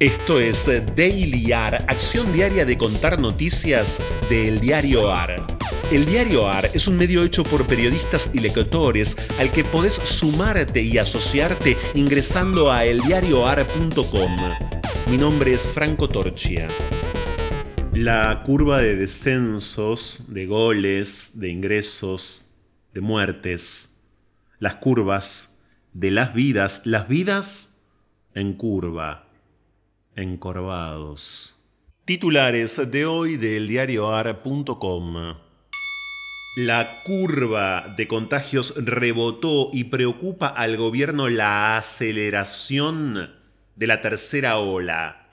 Esto es Daily AR, acción diaria de contar noticias del diario AR. El diario AR es un medio hecho por periodistas y lectores al que podés sumarte y asociarte ingresando a eldiarioar.com. Mi nombre es Franco Torchia. La curva de descensos, de goles, de ingresos, de muertes, las curvas de las vidas, las vidas en curva encorvados. Titulares de hoy del diarioar.com. La curva de contagios rebotó y preocupa al gobierno la aceleración de la tercera ola.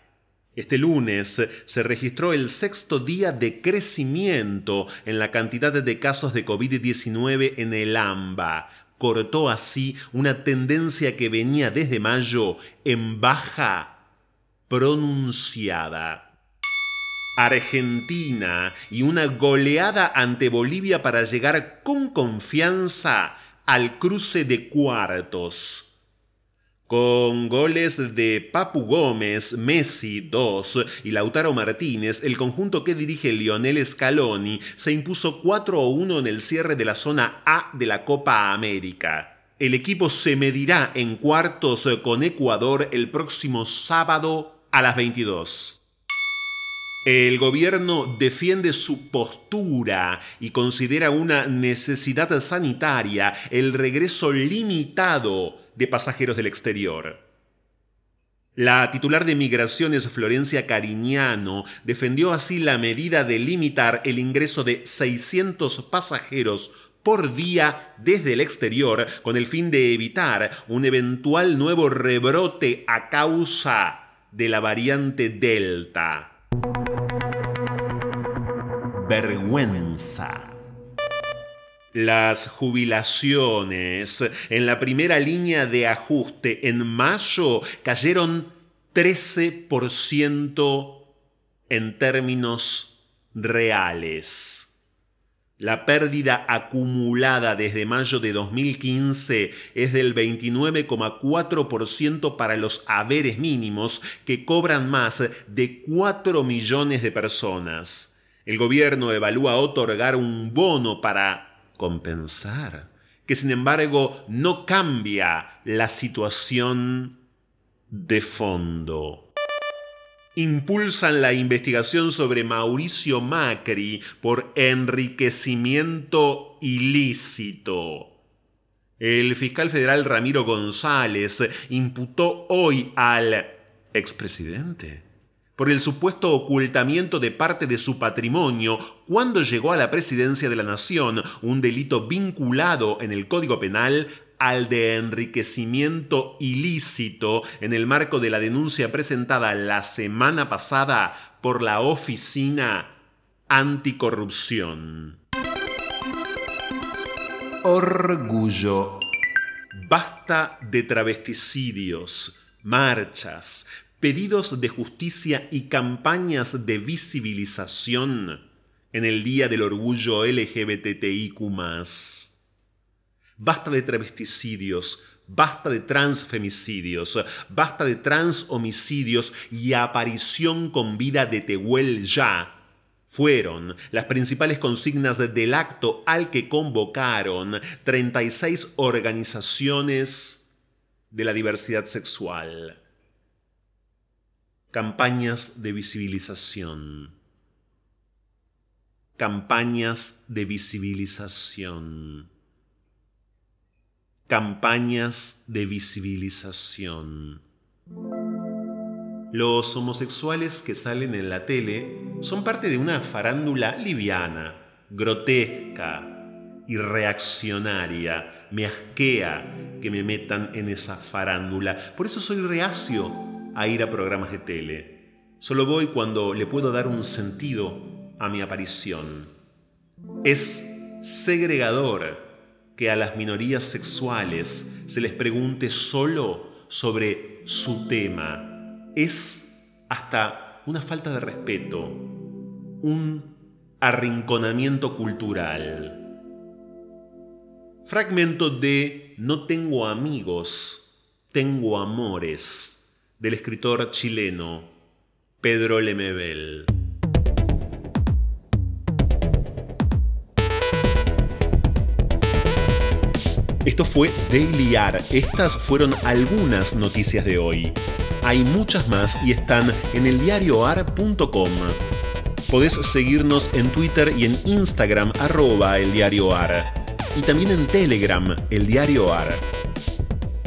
Este lunes se registró el sexto día de crecimiento en la cantidad de casos de COVID-19 en el AMBA. Cortó así una tendencia que venía desde mayo en baja pronunciada. Argentina y una goleada ante Bolivia para llegar con confianza al cruce de cuartos. Con goles de Papu Gómez, Messi 2 y Lautaro Martínez, el conjunto que dirige Lionel Scaloni se impuso 4-1 en el cierre de la zona A de la Copa América. El equipo se medirá en cuartos con Ecuador el próximo sábado a las 22. El gobierno defiende su postura y considera una necesidad sanitaria el regreso limitado de pasajeros del exterior. La titular de Migraciones, Florencia Cariñano, defendió así la medida de limitar el ingreso de 600 pasajeros por día desde el exterior con el fin de evitar un eventual nuevo rebrote a causa de la variante Delta. Vergüenza. Las jubilaciones en la primera línea de ajuste en mayo cayeron 13% en términos reales. La pérdida acumulada desde mayo de 2015 es del 29,4% para los haberes mínimos que cobran más de 4 millones de personas. El gobierno evalúa otorgar un bono para compensar, que sin embargo no cambia la situación de fondo impulsan la investigación sobre Mauricio Macri por enriquecimiento ilícito. El fiscal federal Ramiro González imputó hoy al expresidente por el supuesto ocultamiento de parte de su patrimonio cuando llegó a la presidencia de la nación, un delito vinculado en el Código Penal al de enriquecimiento ilícito en el marco de la denuncia presentada la semana pasada por la Oficina Anticorrupción. Orgullo. Basta de travesticidios, marchas, pedidos de justicia y campañas de visibilización en el Día del Orgullo LGBTIQ Basta de travesticidios, basta de transfemicidios, basta de transhomicidios y aparición con vida de Tehuel ya. Fueron las principales consignas del acto al que convocaron 36 organizaciones de la diversidad sexual. Campañas de visibilización. Campañas de visibilización campañas de visibilización. Los homosexuales que salen en la tele son parte de una farándula liviana, grotesca y reaccionaria. Me asquea que me metan en esa farándula. Por eso soy reacio a ir a programas de tele. Solo voy cuando le puedo dar un sentido a mi aparición. Es segregador que a las minorías sexuales se les pregunte solo sobre su tema. Es hasta una falta de respeto, un arrinconamiento cultural. Fragmento de No tengo amigos, tengo amores, del escritor chileno Pedro Lemebel. Esto fue Daily AR. Estas fueron algunas noticias de hoy. Hay muchas más y están en eldiarioar.com. Podés seguirnos en Twitter y en Instagram arroba eldiarioar. Y también en Telegram, el diario AR.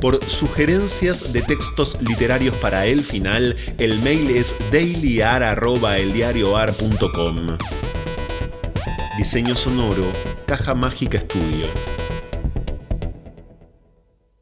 Por sugerencias de textos literarios para el final, el mail es dailyar.eldiarioar.com. Diseño sonoro, Caja Mágica Estudio.